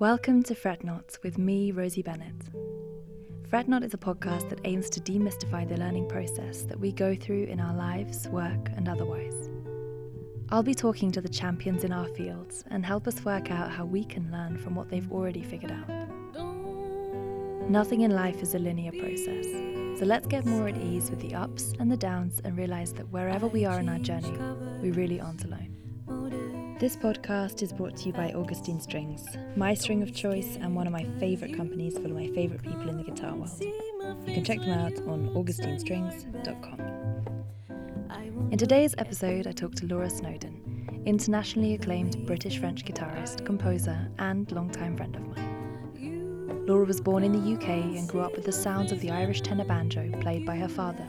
Welcome to Fret with me, Rosie Bennett. Fret is a podcast that aims to demystify the learning process that we go through in our lives, work, and otherwise. I'll be talking to the champions in our fields and help us work out how we can learn from what they've already figured out. Nothing in life is a linear process, so let's get more at ease with the ups and the downs and realize that wherever we are in our journey, we really aren't alone. This podcast is brought to you by Augustine Strings, my string of choice and one of my favourite companies full of my favourite people in the guitar world. You can check them out on augustinestrings.com. In today's episode, I talk to Laura Snowden, internationally acclaimed British French guitarist, composer, and longtime friend of mine. Laura was born in the UK and grew up with the sounds of the Irish tenor banjo played by her father.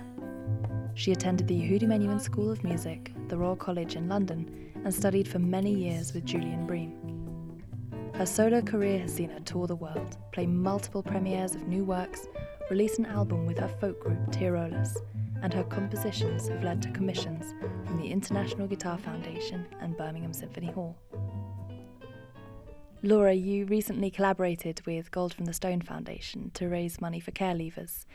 She attended the Yehudi Menuhin School of Music, the Royal College in London, and studied for many years with Julian Bream. Her solo career has seen her tour the world, play multiple premieres of new works, release an album with her folk group Tirolers, and her compositions have led to commissions from the International Guitar Foundation and Birmingham Symphony Hall. Laura, you recently collaborated with Gold from the Stone Foundation to raise money for care leavers.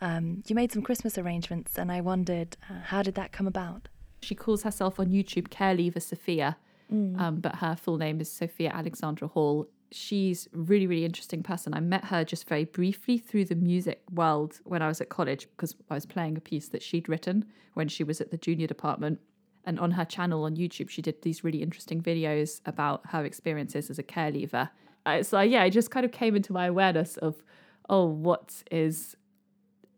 Um, you made some Christmas arrangements, and I wondered uh, how did that come about? She calls herself on YouTube Care Leaver Sophia, mm. um, but her full name is Sophia Alexandra Hall. She's really, really interesting person. I met her just very briefly through the music world when I was at college because I was playing a piece that she'd written when she was at the junior department. And on her channel on YouTube, she did these really interesting videos about her experiences as a care leaver. Uh, so yeah, it just kind of came into my awareness of, oh, what is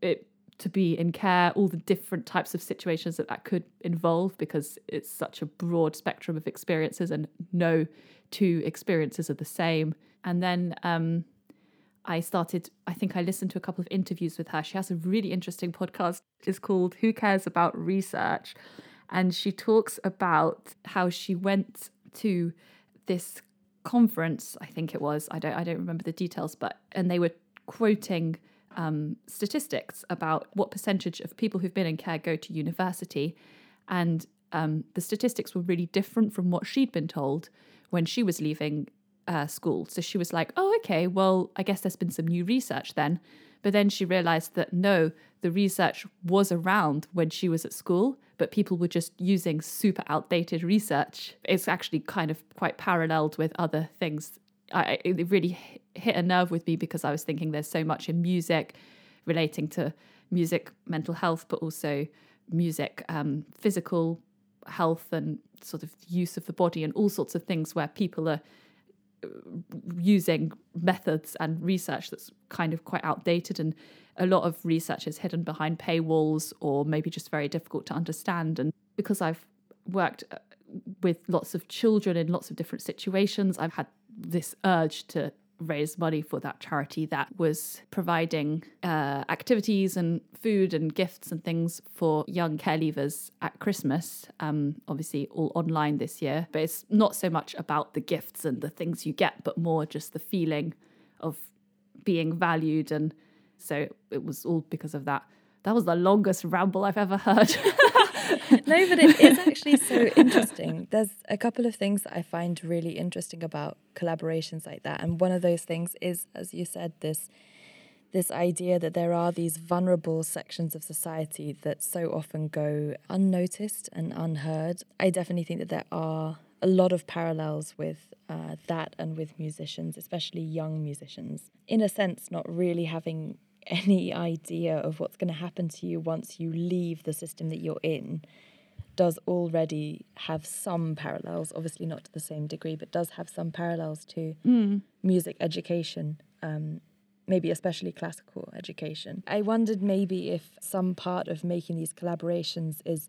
it to be in care, all the different types of situations that that could involve, because it's such a broad spectrum of experiences and no two experiences are the same. And then um, I started, I think I listened to a couple of interviews with her. She has a really interesting podcast. It's called Who Cares About Research? And she talks about how she went to this conference, I think it was. I don't I don't remember the details, but and they were quoting um, statistics about what percentage of people who've been in care go to university. And um, the statistics were really different from what she'd been told when she was leaving uh, school. So she was like, oh, okay, well, I guess there's been some new research then. But then she realized that no, the research was around when she was at school, but people were just using super outdated research. It's actually kind of quite paralleled with other things I, it really hit a nerve with me because I was thinking there's so much in music relating to music mental health, but also music um, physical health and sort of use of the body and all sorts of things where people are uh, using methods and research that's kind of quite outdated and a lot of research is hidden behind paywalls or maybe just very difficult to understand. And because I've worked uh, with lots of children in lots of different situations I've had this urge to raise money for that charity that was providing uh, activities and food and gifts and things for young care leavers at Christmas. Um, obviously, all online this year, but it's not so much about the gifts and the things you get, but more just the feeling of being valued. And so it was all because of that. That was the longest ramble I've ever heard. no, but it is actually so interesting. There's a couple of things that I find really interesting about collaborations like that. And one of those things is, as you said, this this idea that there are these vulnerable sections of society that so often go unnoticed and unheard. I definitely think that there are a lot of parallels with uh, that and with musicians, especially young musicians. In a sense, not really having any idea of what's going to happen to you once you leave the system that you're in does already have some parallels, obviously not to the same degree, but does have some parallels to mm. music education, um, maybe especially classical education. I wondered maybe if some part of making these collaborations is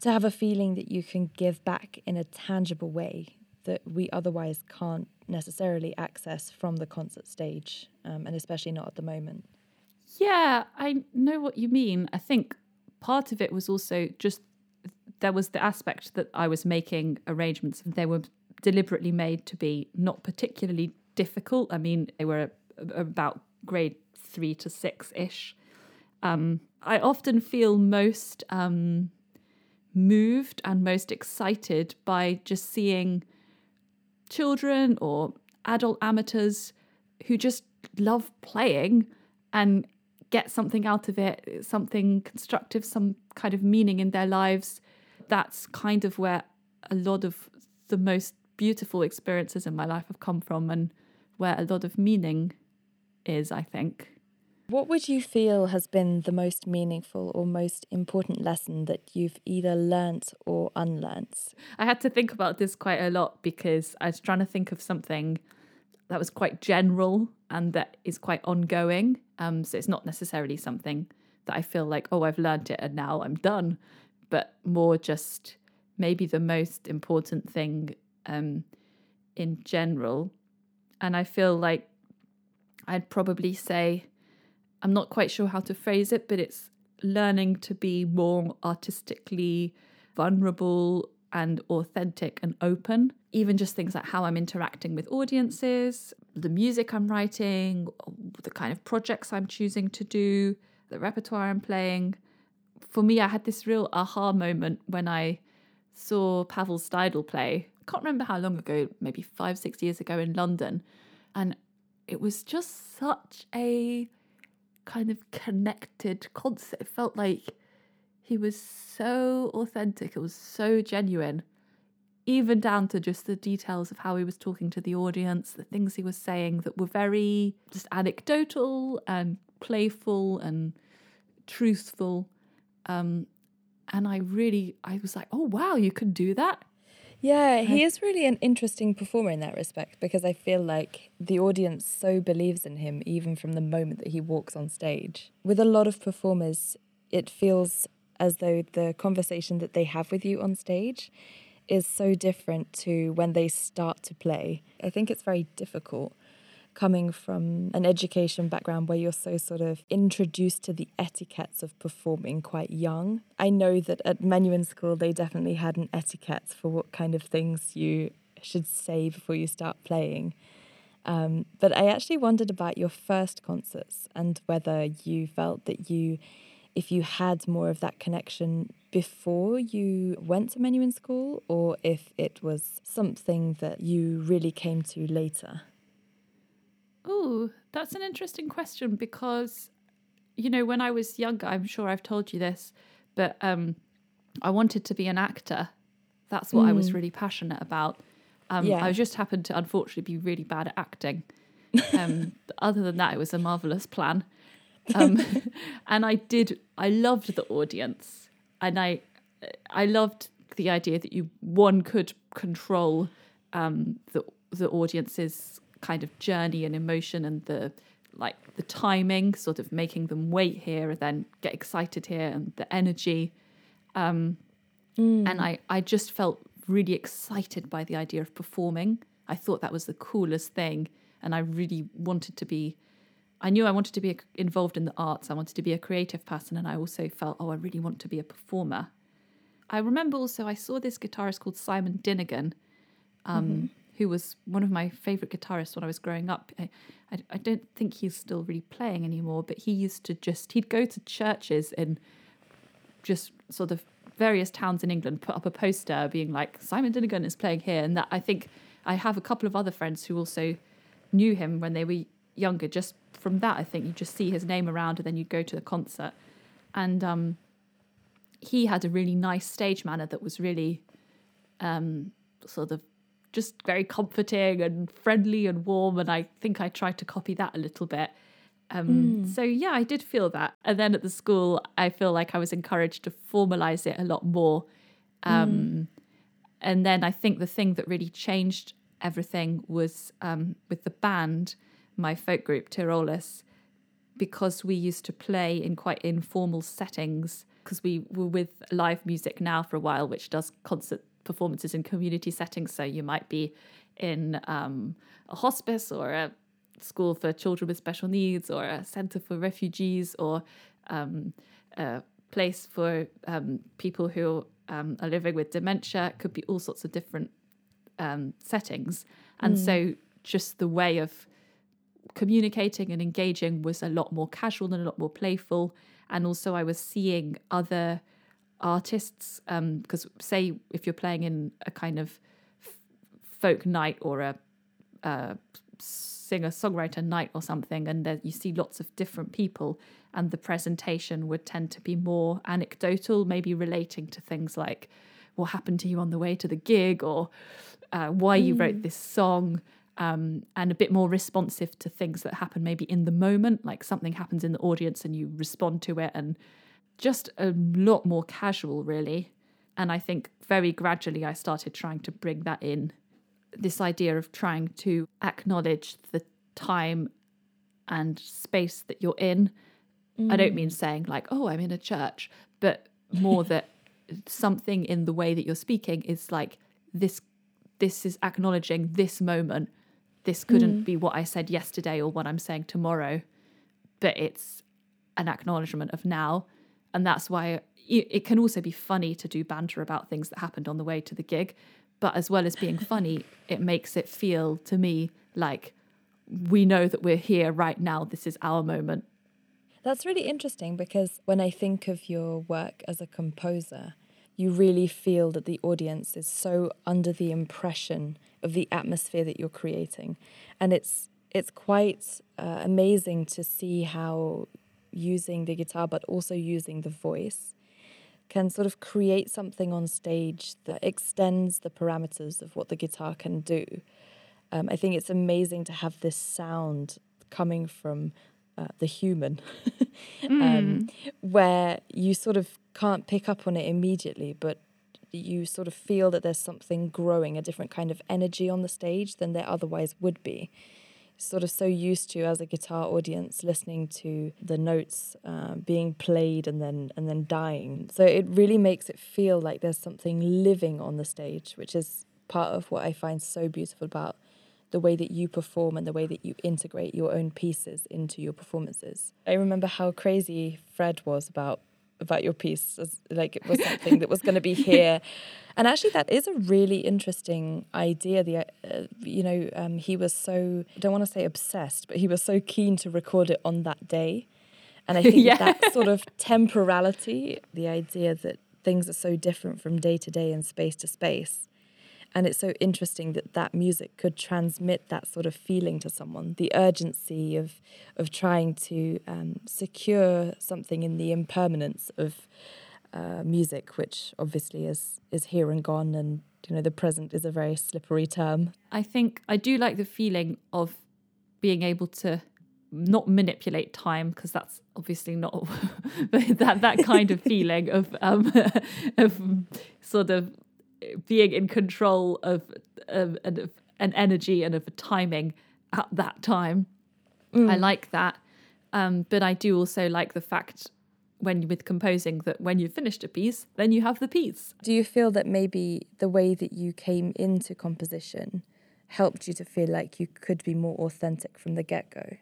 to have a feeling that you can give back in a tangible way that we otherwise can't necessarily access from the concert stage, um, and especially not at the moment. Yeah, I know what you mean. I think part of it was also just there was the aspect that I was making arrangements. They were deliberately made to be not particularly difficult. I mean, they were about grade three to six ish. Um, I often feel most um, moved and most excited by just seeing children or adult amateurs who just love playing and get something out of it, something constructive, some kind of meaning in their lives. That's kind of where a lot of the most beautiful experiences in my life have come from and where a lot of meaning is, I think. What would you feel has been the most meaningful or most important lesson that you've either learnt or unlearnt? I had to think about this quite a lot because I was trying to think of something that was quite general and that is quite ongoing. Um, so it's not necessarily something that I feel like, oh, I've learned it and now I'm done, but more just maybe the most important thing um, in general. And I feel like I'd probably say, I'm not quite sure how to phrase it, but it's learning to be more artistically vulnerable and authentic and open. Even just things like how I'm interacting with audiences, the music I'm writing, the kind of projects I'm choosing to do, the repertoire I'm playing. For me, I had this real aha moment when I saw Pavel Steidl play. I can't remember how long ago, maybe five, six years ago in London. And it was just such a kind of connected concert. It felt like he was so authentic, it was so genuine, even down to just the details of how he was talking to the audience, the things he was saying that were very just anecdotal and playful and truthful. Um, and I really, I was like, oh, wow, you can do that. Yeah, he is really an interesting performer in that respect because I feel like the audience so believes in him even from the moment that he walks on stage. With a lot of performers, it feels as though the conversation that they have with you on stage is so different to when they start to play. I think it's very difficult coming from an education background where you're so sort of introduced to the etiquettes of performing quite young. I know that at Menuhin School they definitely had an etiquette for what kind of things you should say before you start playing. Um, but I actually wondered about your first concerts and whether you felt that you if you had more of that connection before you went to Menuhin School or if it was something that you really came to later. Oh, that's an interesting question because, you know, when I was younger, I'm sure I've told you this, but um, I wanted to be an actor. That's what mm. I was mm. really passionate about. Um, yeah. I just happened to unfortunately be really bad at acting. Um, other than that, it was a marvelous plan. Um, and I did. I loved the audience, and I, I loved the idea that you one could control um, the the audience's kind of journey and emotion and the like the timing, sort of making them wait here and then get excited here and the energy. Um, mm. And I, I just felt really excited by the idea of performing. I thought that was the coolest thing. And I really wanted to be I knew I wanted to be involved in the arts. I wanted to be a creative person, and I also felt, oh, I really want to be a performer. I remember also I saw this guitarist called Simon Dinnigan, um, mm-hmm. who was one of my favorite guitarists when I was growing up. I, I, I, don't think he's still really playing anymore, but he used to just he'd go to churches in just sort of various towns in England, put up a poster being like Simon Dinnigan is playing here, and that I think I have a couple of other friends who also knew him when they were younger just from that, I think you just see his name around and then you'd go to the concert. And um, he had a really nice stage manner that was really um, sort of just very comforting and friendly and warm. And I think I tried to copy that a little bit. Um, mm. So yeah, I did feel that. And then at the school, I feel like I was encouraged to formalize it a lot more. Um, mm. And then I think the thing that really changed everything was um, with the band my folk group, Tyrolis, because we used to play in quite informal settings, because we were with live music now for a while, which does concert performances in community settings. So you might be in um, a hospice or a school for children with special needs or a centre for refugees or um, a place for um, people who um, are living with dementia. It could be all sorts of different um, settings. And mm. so just the way of communicating and engaging was a lot more casual and a lot more playful. And also, I was seeing other artists because, um, say, if you're playing in a kind of f- folk night or a uh, singer songwriter night or something, and there, you see lots of different people, and the presentation would tend to be more anecdotal, maybe relating to things like what happened to you on the way to the gig or uh, why you wrote Mm. this song. Um, and a bit more responsive to things that happen maybe in the moment, like something happens in the audience and you respond to it, and just a lot more casual, really. And I think very gradually I started trying to bring that in this idea of trying to acknowledge the time and space that you're in. I don't mean saying, like, oh, I'm in a church, but more that something in the way that you're speaking is like this this is acknowledging this moment this couldn't mm. be what i said yesterday or what i'm saying tomorrow but it's an acknowledgement of now. And that's why it, it can also be funny to do banter about things that happened on the way to the gig but as well as being funny it makes it feel to me like we know that we're here right now. This is our moment. That's really interesting because when I think of your work as a composer, you really feel that the audience is so under the impression of the atmosphere that you're creating, and it's it's quite uh, amazing to see how using the guitar but also using the voice can sort of create something on stage that extends the parameters of what the guitar can do. Um, I think it's amazing to have this sound coming from uh, the human, um, where you sort of can't pick up on it immediately, but you sort of feel that there's something growing, a different kind of energy on the stage than there otherwise would be. Sort of so used to as a guitar audience listening to the notes uh, being played and then and then dying. So it really makes it feel like there's something living on the stage, which is part of what I find so beautiful about the way that you perform and the way that you integrate your own pieces into your performances. I remember how crazy Fred was about about your piece as like it was something that was going to be here. And actually that is a really interesting idea. The uh, you know um, he was so I don't want to say obsessed but he was so keen to record it on that day. And I think Yeah. that sort of temporality the idea that things are so different from day to day and space to space and it's so interesting that that music could transmit that sort of feeling to someone the urgency of of trying to um, secure something in the impermanence of uh, music which obviously is is here and gone and you know the present is a very slippery term. I think I do like the feeling of being able to not manipulate time because that's obviously not that that kind of feeling of um of sort of being in control of of, of an energy and of a timing at that time. I like that. Um, but I do also like the fact when with composing that when you've finished a piece, then you have the piece. do you feel that maybe the way that you came into composition helped you to feel like you could be more authentic from the get-go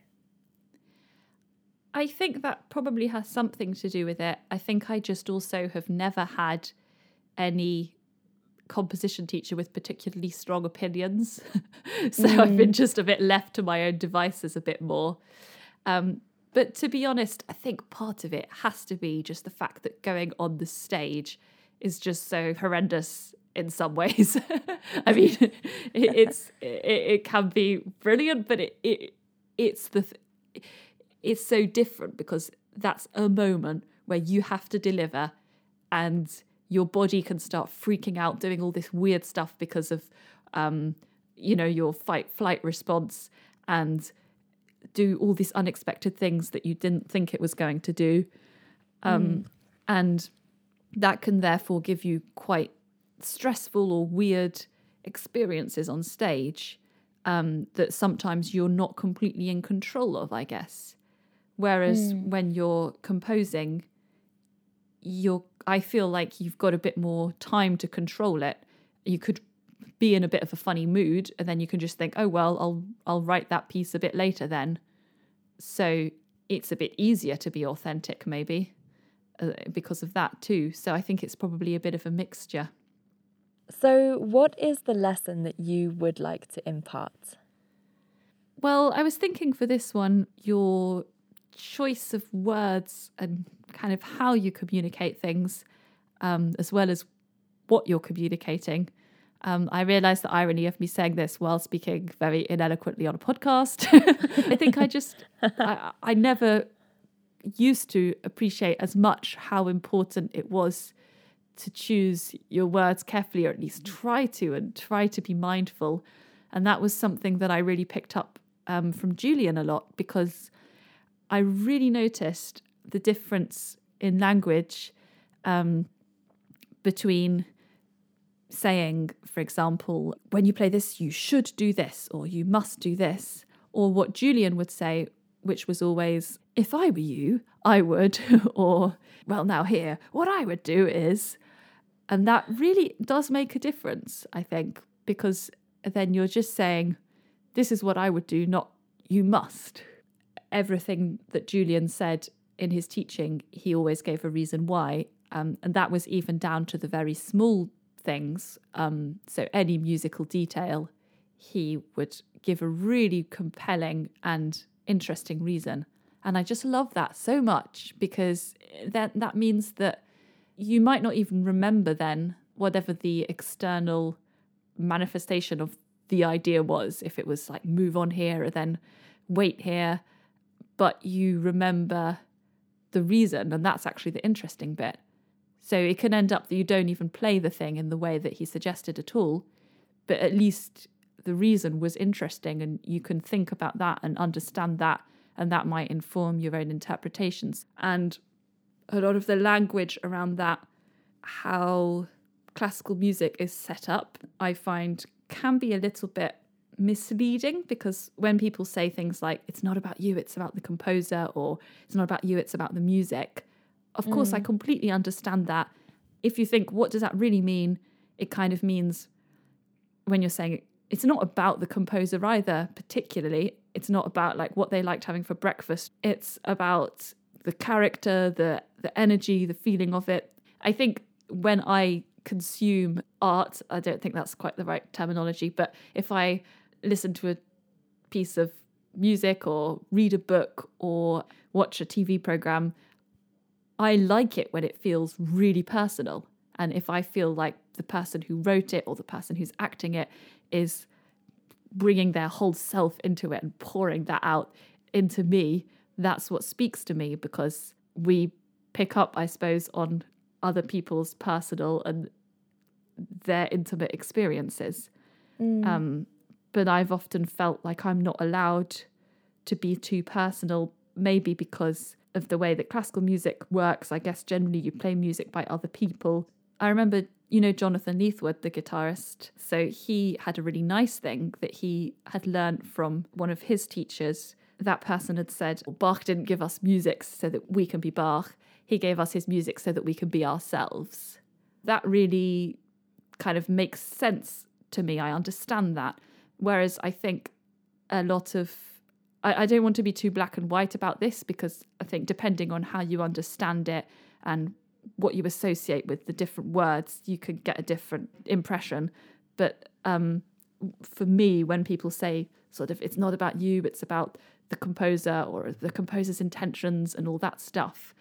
I think that probably has something to do with it. I think I just also have never had any composition teacher with particularly strong opinions. so I've been just a bit left to my own devices a bit more. Um, but to be honest, I think part of it has to be just the fact that going on the stage is just so horrendous in some ways. I mean, it, it's it, it can be brilliant, but it, it it's the it's so different because that's a moment where you have to deliver and your body can start freaking out doing all this weird stuff because of um you know your fight flight response and do all these unexpected things that you didn't think it was going to do. Um and that can therefore give you quite stressful or weird experiences on stage um, that sometimes you're not completely in control of, I guess. Whereas when you're composing, you're I feel like you've got a bit more time to control it. You could be in a bit of a funny mood and then you can just think, "Oh well, I'll I'll write that piece a bit later then." So it's a bit easier to be authentic maybe uh, because of that too. So I think it's probably a bit of a mixture. so what is the lesson that you would like to impart Well, I was thinking for this one, your choice of words and kind of how you communicate things, um, as well as what you're communicating. Um, I realised the irony of me saying this while speaking very ineloquently on a podcast. I think I just, I, I never used to appreciate as much how important it was to choose your words carefully, or at least try to, and try to be mindful. And that was something that I really picked up um, from Julian a lot because I really noticed the difference in language um, between saying, for example, when you play this, you should do this, or you must do this, or what Julian would say, which was always, if I were you, I would, or, well, now here, what I would do is. And that really does make a difference, I think, because then you're just saying, this is what I would do, not you must. Everything that Julian said in his teaching, he always gave a reason why. Um, and that was even down to the very small things. Um, so, any musical detail, he would give a really compelling and interesting reason. And I just love that so much because that, that means that you might not even remember then whatever the external manifestation of the idea was, if it was like move on here or then wait here, but you remember the reason, and that's actually the interesting bit. So it can end up that you don't even play the thing in the way that he suggested at all, but at least the reason was interesting and you can think about that and understand that, and that might inform your own interpretations. And a lot of the language around that, how classical music is set up, I find can be a little bit misleading because when people say things like it's not about you it's about the composer or it's not about you it's about the music of mm. course i completely understand that. If you think what does that really mean? it kind of means when you're saying it's not about the composer either particularly. It's not about like what they liked having for breakfast. It's about the character the the energy the feeling of it. I think when i consume art i don't think that's quite the right terminology but if i listen to a piece of music or read a book or watch a TV program, I like it when it feels really personal. And if I feel like the person who wrote it or the person who's acting it is bringing their whole self into it and pouring that out into me, that's what speaks to me because we pick up, I suppose, on other people's personal and their intimate experiences. Mm. Um, but I've often felt like I'm not allowed to be too personal, maybe because of the way that classical music works. I guess generally you play music by other people. I remember, you know, Jonathan Leathwood, the guitarist. So he had a really nice thing that he had learned from one of his teachers. That person had said, Bach didn't give us music so that we can be Bach. He gave us his music so that we can be ourselves. That really kind of makes sense to me. I understand that. Whereas I think a lot of I, I don't want to be too black and white about this because I think depending on how you understand it and what you associate with the different words, you could get a different impression. But um, for me, when people say sort of it's not about you, it's about the composer or the composer's intentions and all that stuff,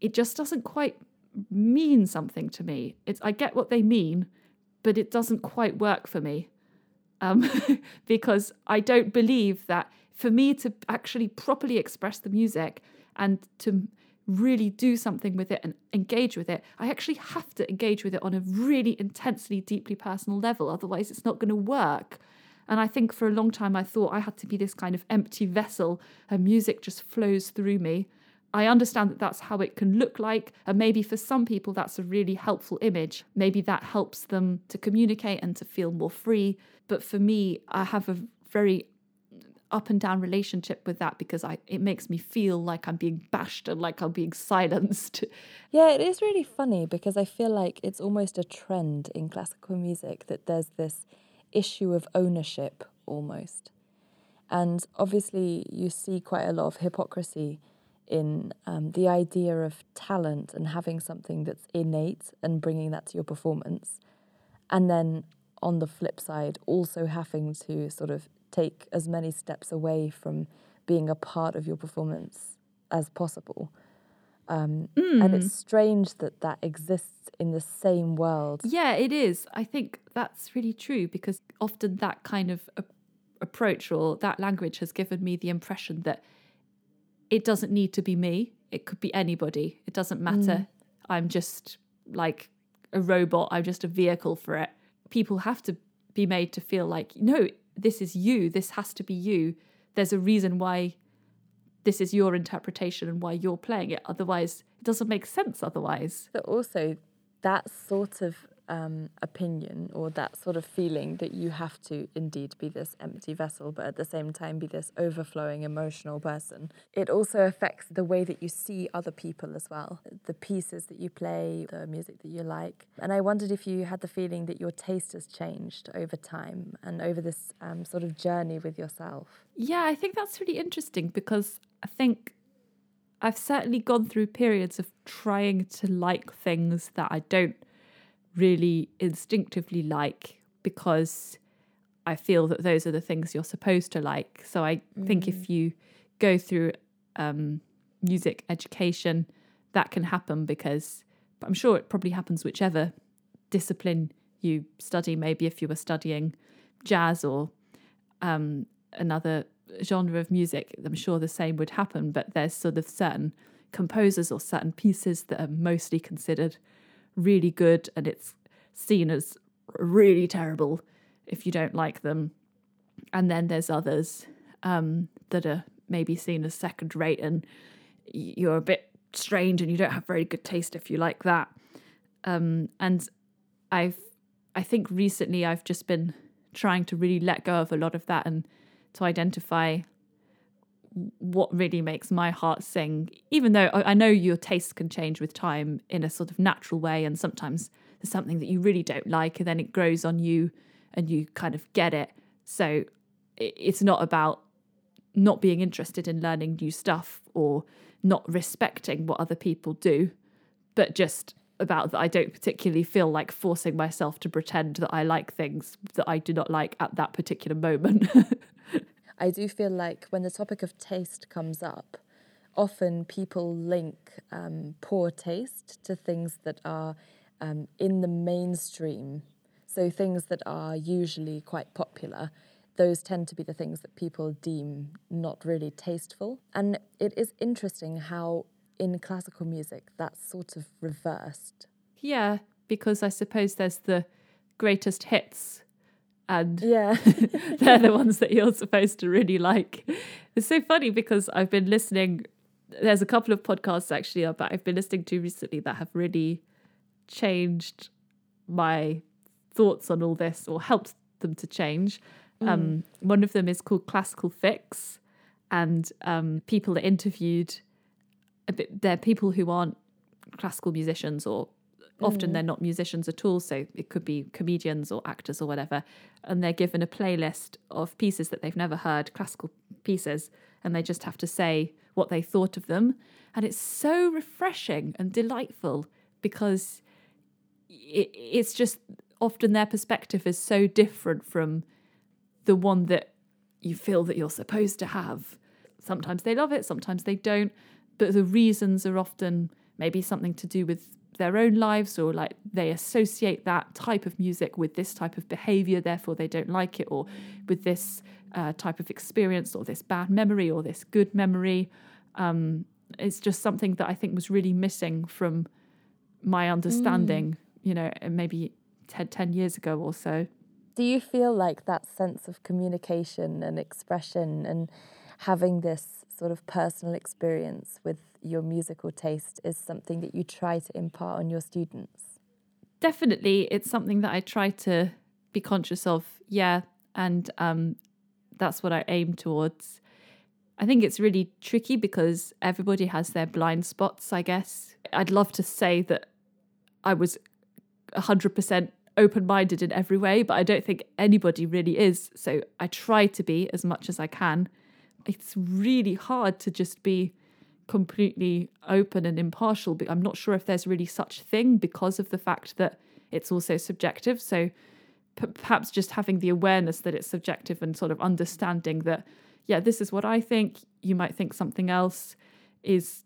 it just doesn't quite mean something to me. It's I get what they mean, but it doesn't quite work for me um, because I don't believe that for me to actually properly express the music and to really do something with it and engage with it, I actually have to engage with it on a really intensely, deeply personal level. Otherwise, it's not going to work. And I think for a long time, I thought I had to be this kind of empty vessel, and music just flows through me. I understand that that's how it can look like. And maybe for some people, that's a really helpful image. Maybe that helps them to communicate and to feel more free. But for me, I have a very up and down relationship with that because I it makes me feel like I'm being bashed and like I'm being silenced. Yeah, it is really funny because I feel like it's almost a trend in classical music that there's this issue of ownership almost. And obviously you see quite a lot of hypocrisy in um, the idea of talent and having something that's innate and bringing that to your performance. And then on the flip side, also having to sort of take as many steps away from being a part of your performance as possible. Um, And it's strange that that exists in the same world. Yeah, it is. I think that's really true because often that kind of a- approach or that language has given me the impression that it doesn't need to be me. It could be anybody. It doesn't matter. Mm. I'm just like a robot. I'm just a vehicle for it. People have to be made to feel like, no, this is you. This has to be you. There's a reason why this is your interpretation and why you're playing it. Otherwise, it doesn't make sense otherwise. But also, that sort of um, opinion or that sort of feeling that you have to indeed be this empty vessel, but at the same time be this overflowing emotional person, it also affects the way that you see other people as well. The pieces that you play, the music that you like. And I wondered if you had the feeling that your taste has changed over time and over this um, sort of journey with yourself. Yeah, I think that's really interesting because I think I've certainly gone through periods of trying to like things that I don't really instinctively like because I feel that those are the things you're supposed to like. So I think if you go through um, music education, that can happen because I'm sure it probably happens whichever discipline you study. Maybe if you were studying jazz or um, another genre of music, I'm sure the same would happen. But there's sort of certain composers or certain pieces that are mostly considered really good, and it's seen as really terrible if you don't like them. And then there's others um, that are maybe seen as second rate, and you're a bit strange and you don't have very good taste if you like that. Um, and I've, I think recently I've just been trying to really let go of a lot of that and to identify what really makes my heart sing. Even though I know your tastes can change with time in a sort of natural way, and sometimes there's something that you really don't like, and then it grows on you, and you kind of get it. So it's not about not being interested in learning new stuff or not respecting what other people do, but just about that I don't particularly feel like forcing myself to pretend that I like things that I do not like at that particular moment. I do feel like when the topic of taste comes up, often people link um, poor taste to things that are um, in the mainstream. So things that are usually quite popular, those tend to be the things that people deem not really tasteful. And it is interesting how in classical music that's sort of reversed. yeah, because I suppose there's the greatest hits and Yeah. they're the ones that you're supposed to really like. It's so funny because I've been listening. There's a couple of podcasts actually that I've been listening to recently that have really changed my thoughts on all this or helped them to change. Um, one of them is called Classical Fix, and um, people are interviewed. A bit, they're people who aren't classical musicians or often mm. they're not musicians at all so it could be comedians or actors or whatever and they're given a playlist of pieces that they've never heard classical pieces and they just have to say what they thought of them and it's so refreshing and delightful because it, it's just often their perspective is so different from the one that you feel that you're supposed to have. Sometimes they love it, sometimes they don't, but the reasons are often maybe something to do with their own lives or like they associate that type of music with this type of behavior, therefore they don't like it, or with this uh, type of experience or this bad memory or this good memory. Um, it's just something that I think was really missing from my understanding, you know, maybe 10, 10 years ago or so. Do you feel like that sense of communication and expression and having this sort of personal experience with your musical taste is something that you try to impart on your students? Definitely, it's something that I try to be conscious of. Yeah, and um, that's what I aim towards. I think it's really tricky because everybody has their blind spots, I guess. I'd love to say that I was 100% open minded in every way, but I don't think anybody really is. So I try to be as much as I can. It's really hard to just be completely open and impartial, but I'm not sure if there's really such thing because of the fact that it's also subjective. So p- perhaps just having the awareness that it's subjective and sort of understanding that, yeah, this is what I think, you might think something else is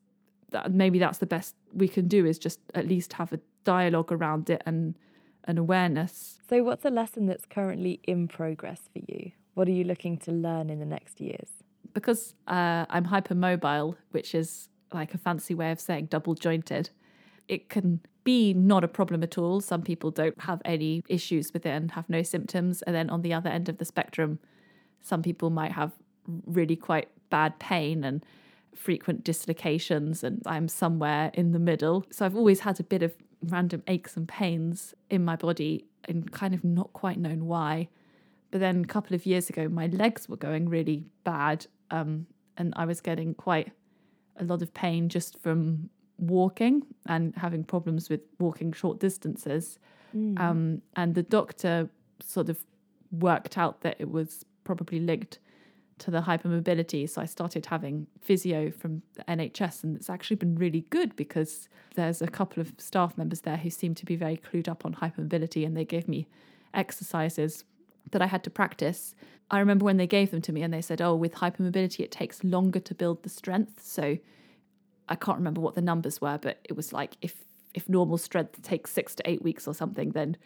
that maybe that's the best we can do is just at least have a dialogue around it and an awareness. So, what's a lesson that's currently in progress for you? What are you looking to learn in the next years? Because uh, I'm hypermobile, which is like a fancy way of saying double jointed, it can be not a problem at all. Some people don't have any issues with it and have no symptoms. And then on the other end of the spectrum, some people might have really quite bad pain and frequent dislocations, and I'm somewhere in the middle. So I've always had a bit of random aches and pains in my body and kind of not quite known why. But then a couple of years ago, my legs were going really bad, um, and I was getting quite a lot of pain just from walking and having problems with walking short distances. Mm. Um, and the doctor sort of worked out that it was probably linked to the hypermobility. So I started having physio from the NHS, and it's actually been really good because there's a couple of staff members there who seem to be very clued up on hypermobility, and they gave me exercises that I had to practice. I remember when they gave them to me, and they said, "Oh, with hypermobility, it takes longer to build the strength." So I can't remember what the numbers were, but it was like if if normal strength takes six to eight weeks or something, then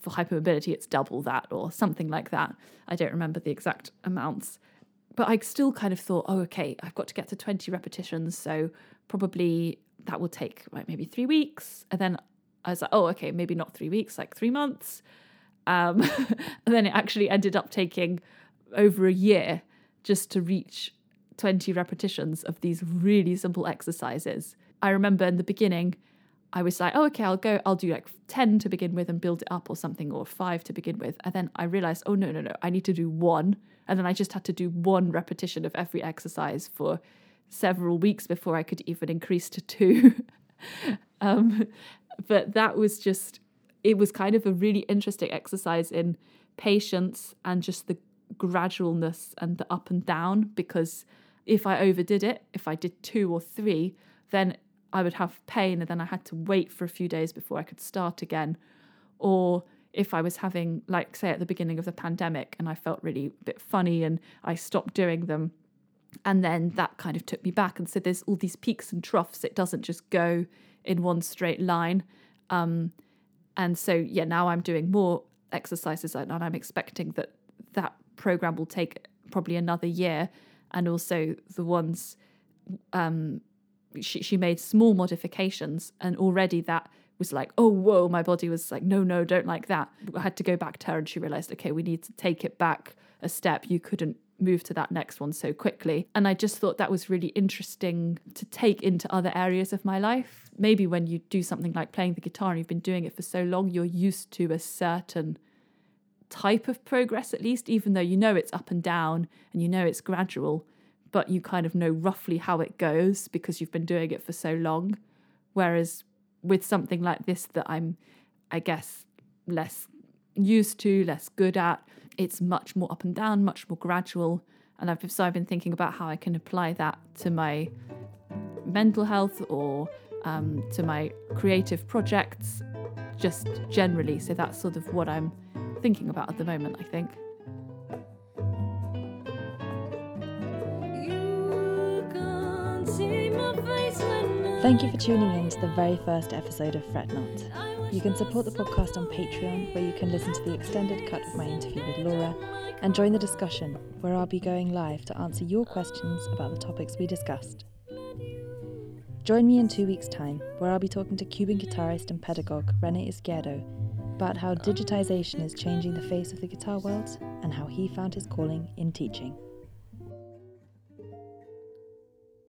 for hypermobility it's double that or something like that. I don't remember the exact amounts but I still kind of thought, oh, okay, I've got to get to 20 repetitions. So probably that will take like maybe three weeks. And then I was like, oh, okay, maybe not three weeks, like three months. Um, and then it actually ended up taking over a year just to reach 20 repetitions of these really simple exercises. I remember in the beginning, I was like, oh, okay, I'll go, I'll do like 10 to begin with and build it up or something, or five to begin with. And then I realized, oh, no, no, no, I need to do one and then I just had to do one repetition of every exercise for several weeks before I could even increase to two. um, but that was just, it was kind of a really interesting exercise in patience and just the gradualness and the up and down because if I overdid it, if I did two or three, then I would have pain and then I had to wait for a few days before I could start again. Or if I was having, like, say, at the beginning of the pandemic and I felt really a bit funny and I stopped doing them. And then that kind of took me back. And so there's all these peaks and troughs. It doesn't just go in one straight line. Um, and so, yeah, now I'm doing more exercises and I'm expecting that that program will take probably another year. And also the ones um, she, she made small modifications, and already that was like, oh, whoa, my body was like, no, no, don't like that. I had to go back to her and she realized, okay, we need to take it back a step. You couldn't move to that next one so quickly. And I just thought that was really interesting to take into other areas of my life. Maybe when you do something like playing the guitar and you've been doing it for so long, you're used to a certain type of progress, at least, even though you know it's up and down and you know it's gradual, but you kind of know roughly how it goes because you've been doing it for so long. Whereas with something like this that I'm, I guess, less used to, less good at. It's much more up and down, much more gradual. And I've so I've been thinking about how I can apply that to my mental health or um, to my creative projects, just generally. So that's sort of what I'm thinking about at the moment. I think. Thank you for tuning in to the very first episode of Fret Not. You can support the podcast on Patreon, where you can listen to the extended cut of my interview with Laura and join the discussion, where I'll be going live to answer your questions about the topics we discussed. Join me in two weeks' time, where I'll be talking to Cuban guitarist and pedagogue Rene Izquierdo about how digitization is changing the face of the guitar world and how he found his calling in teaching.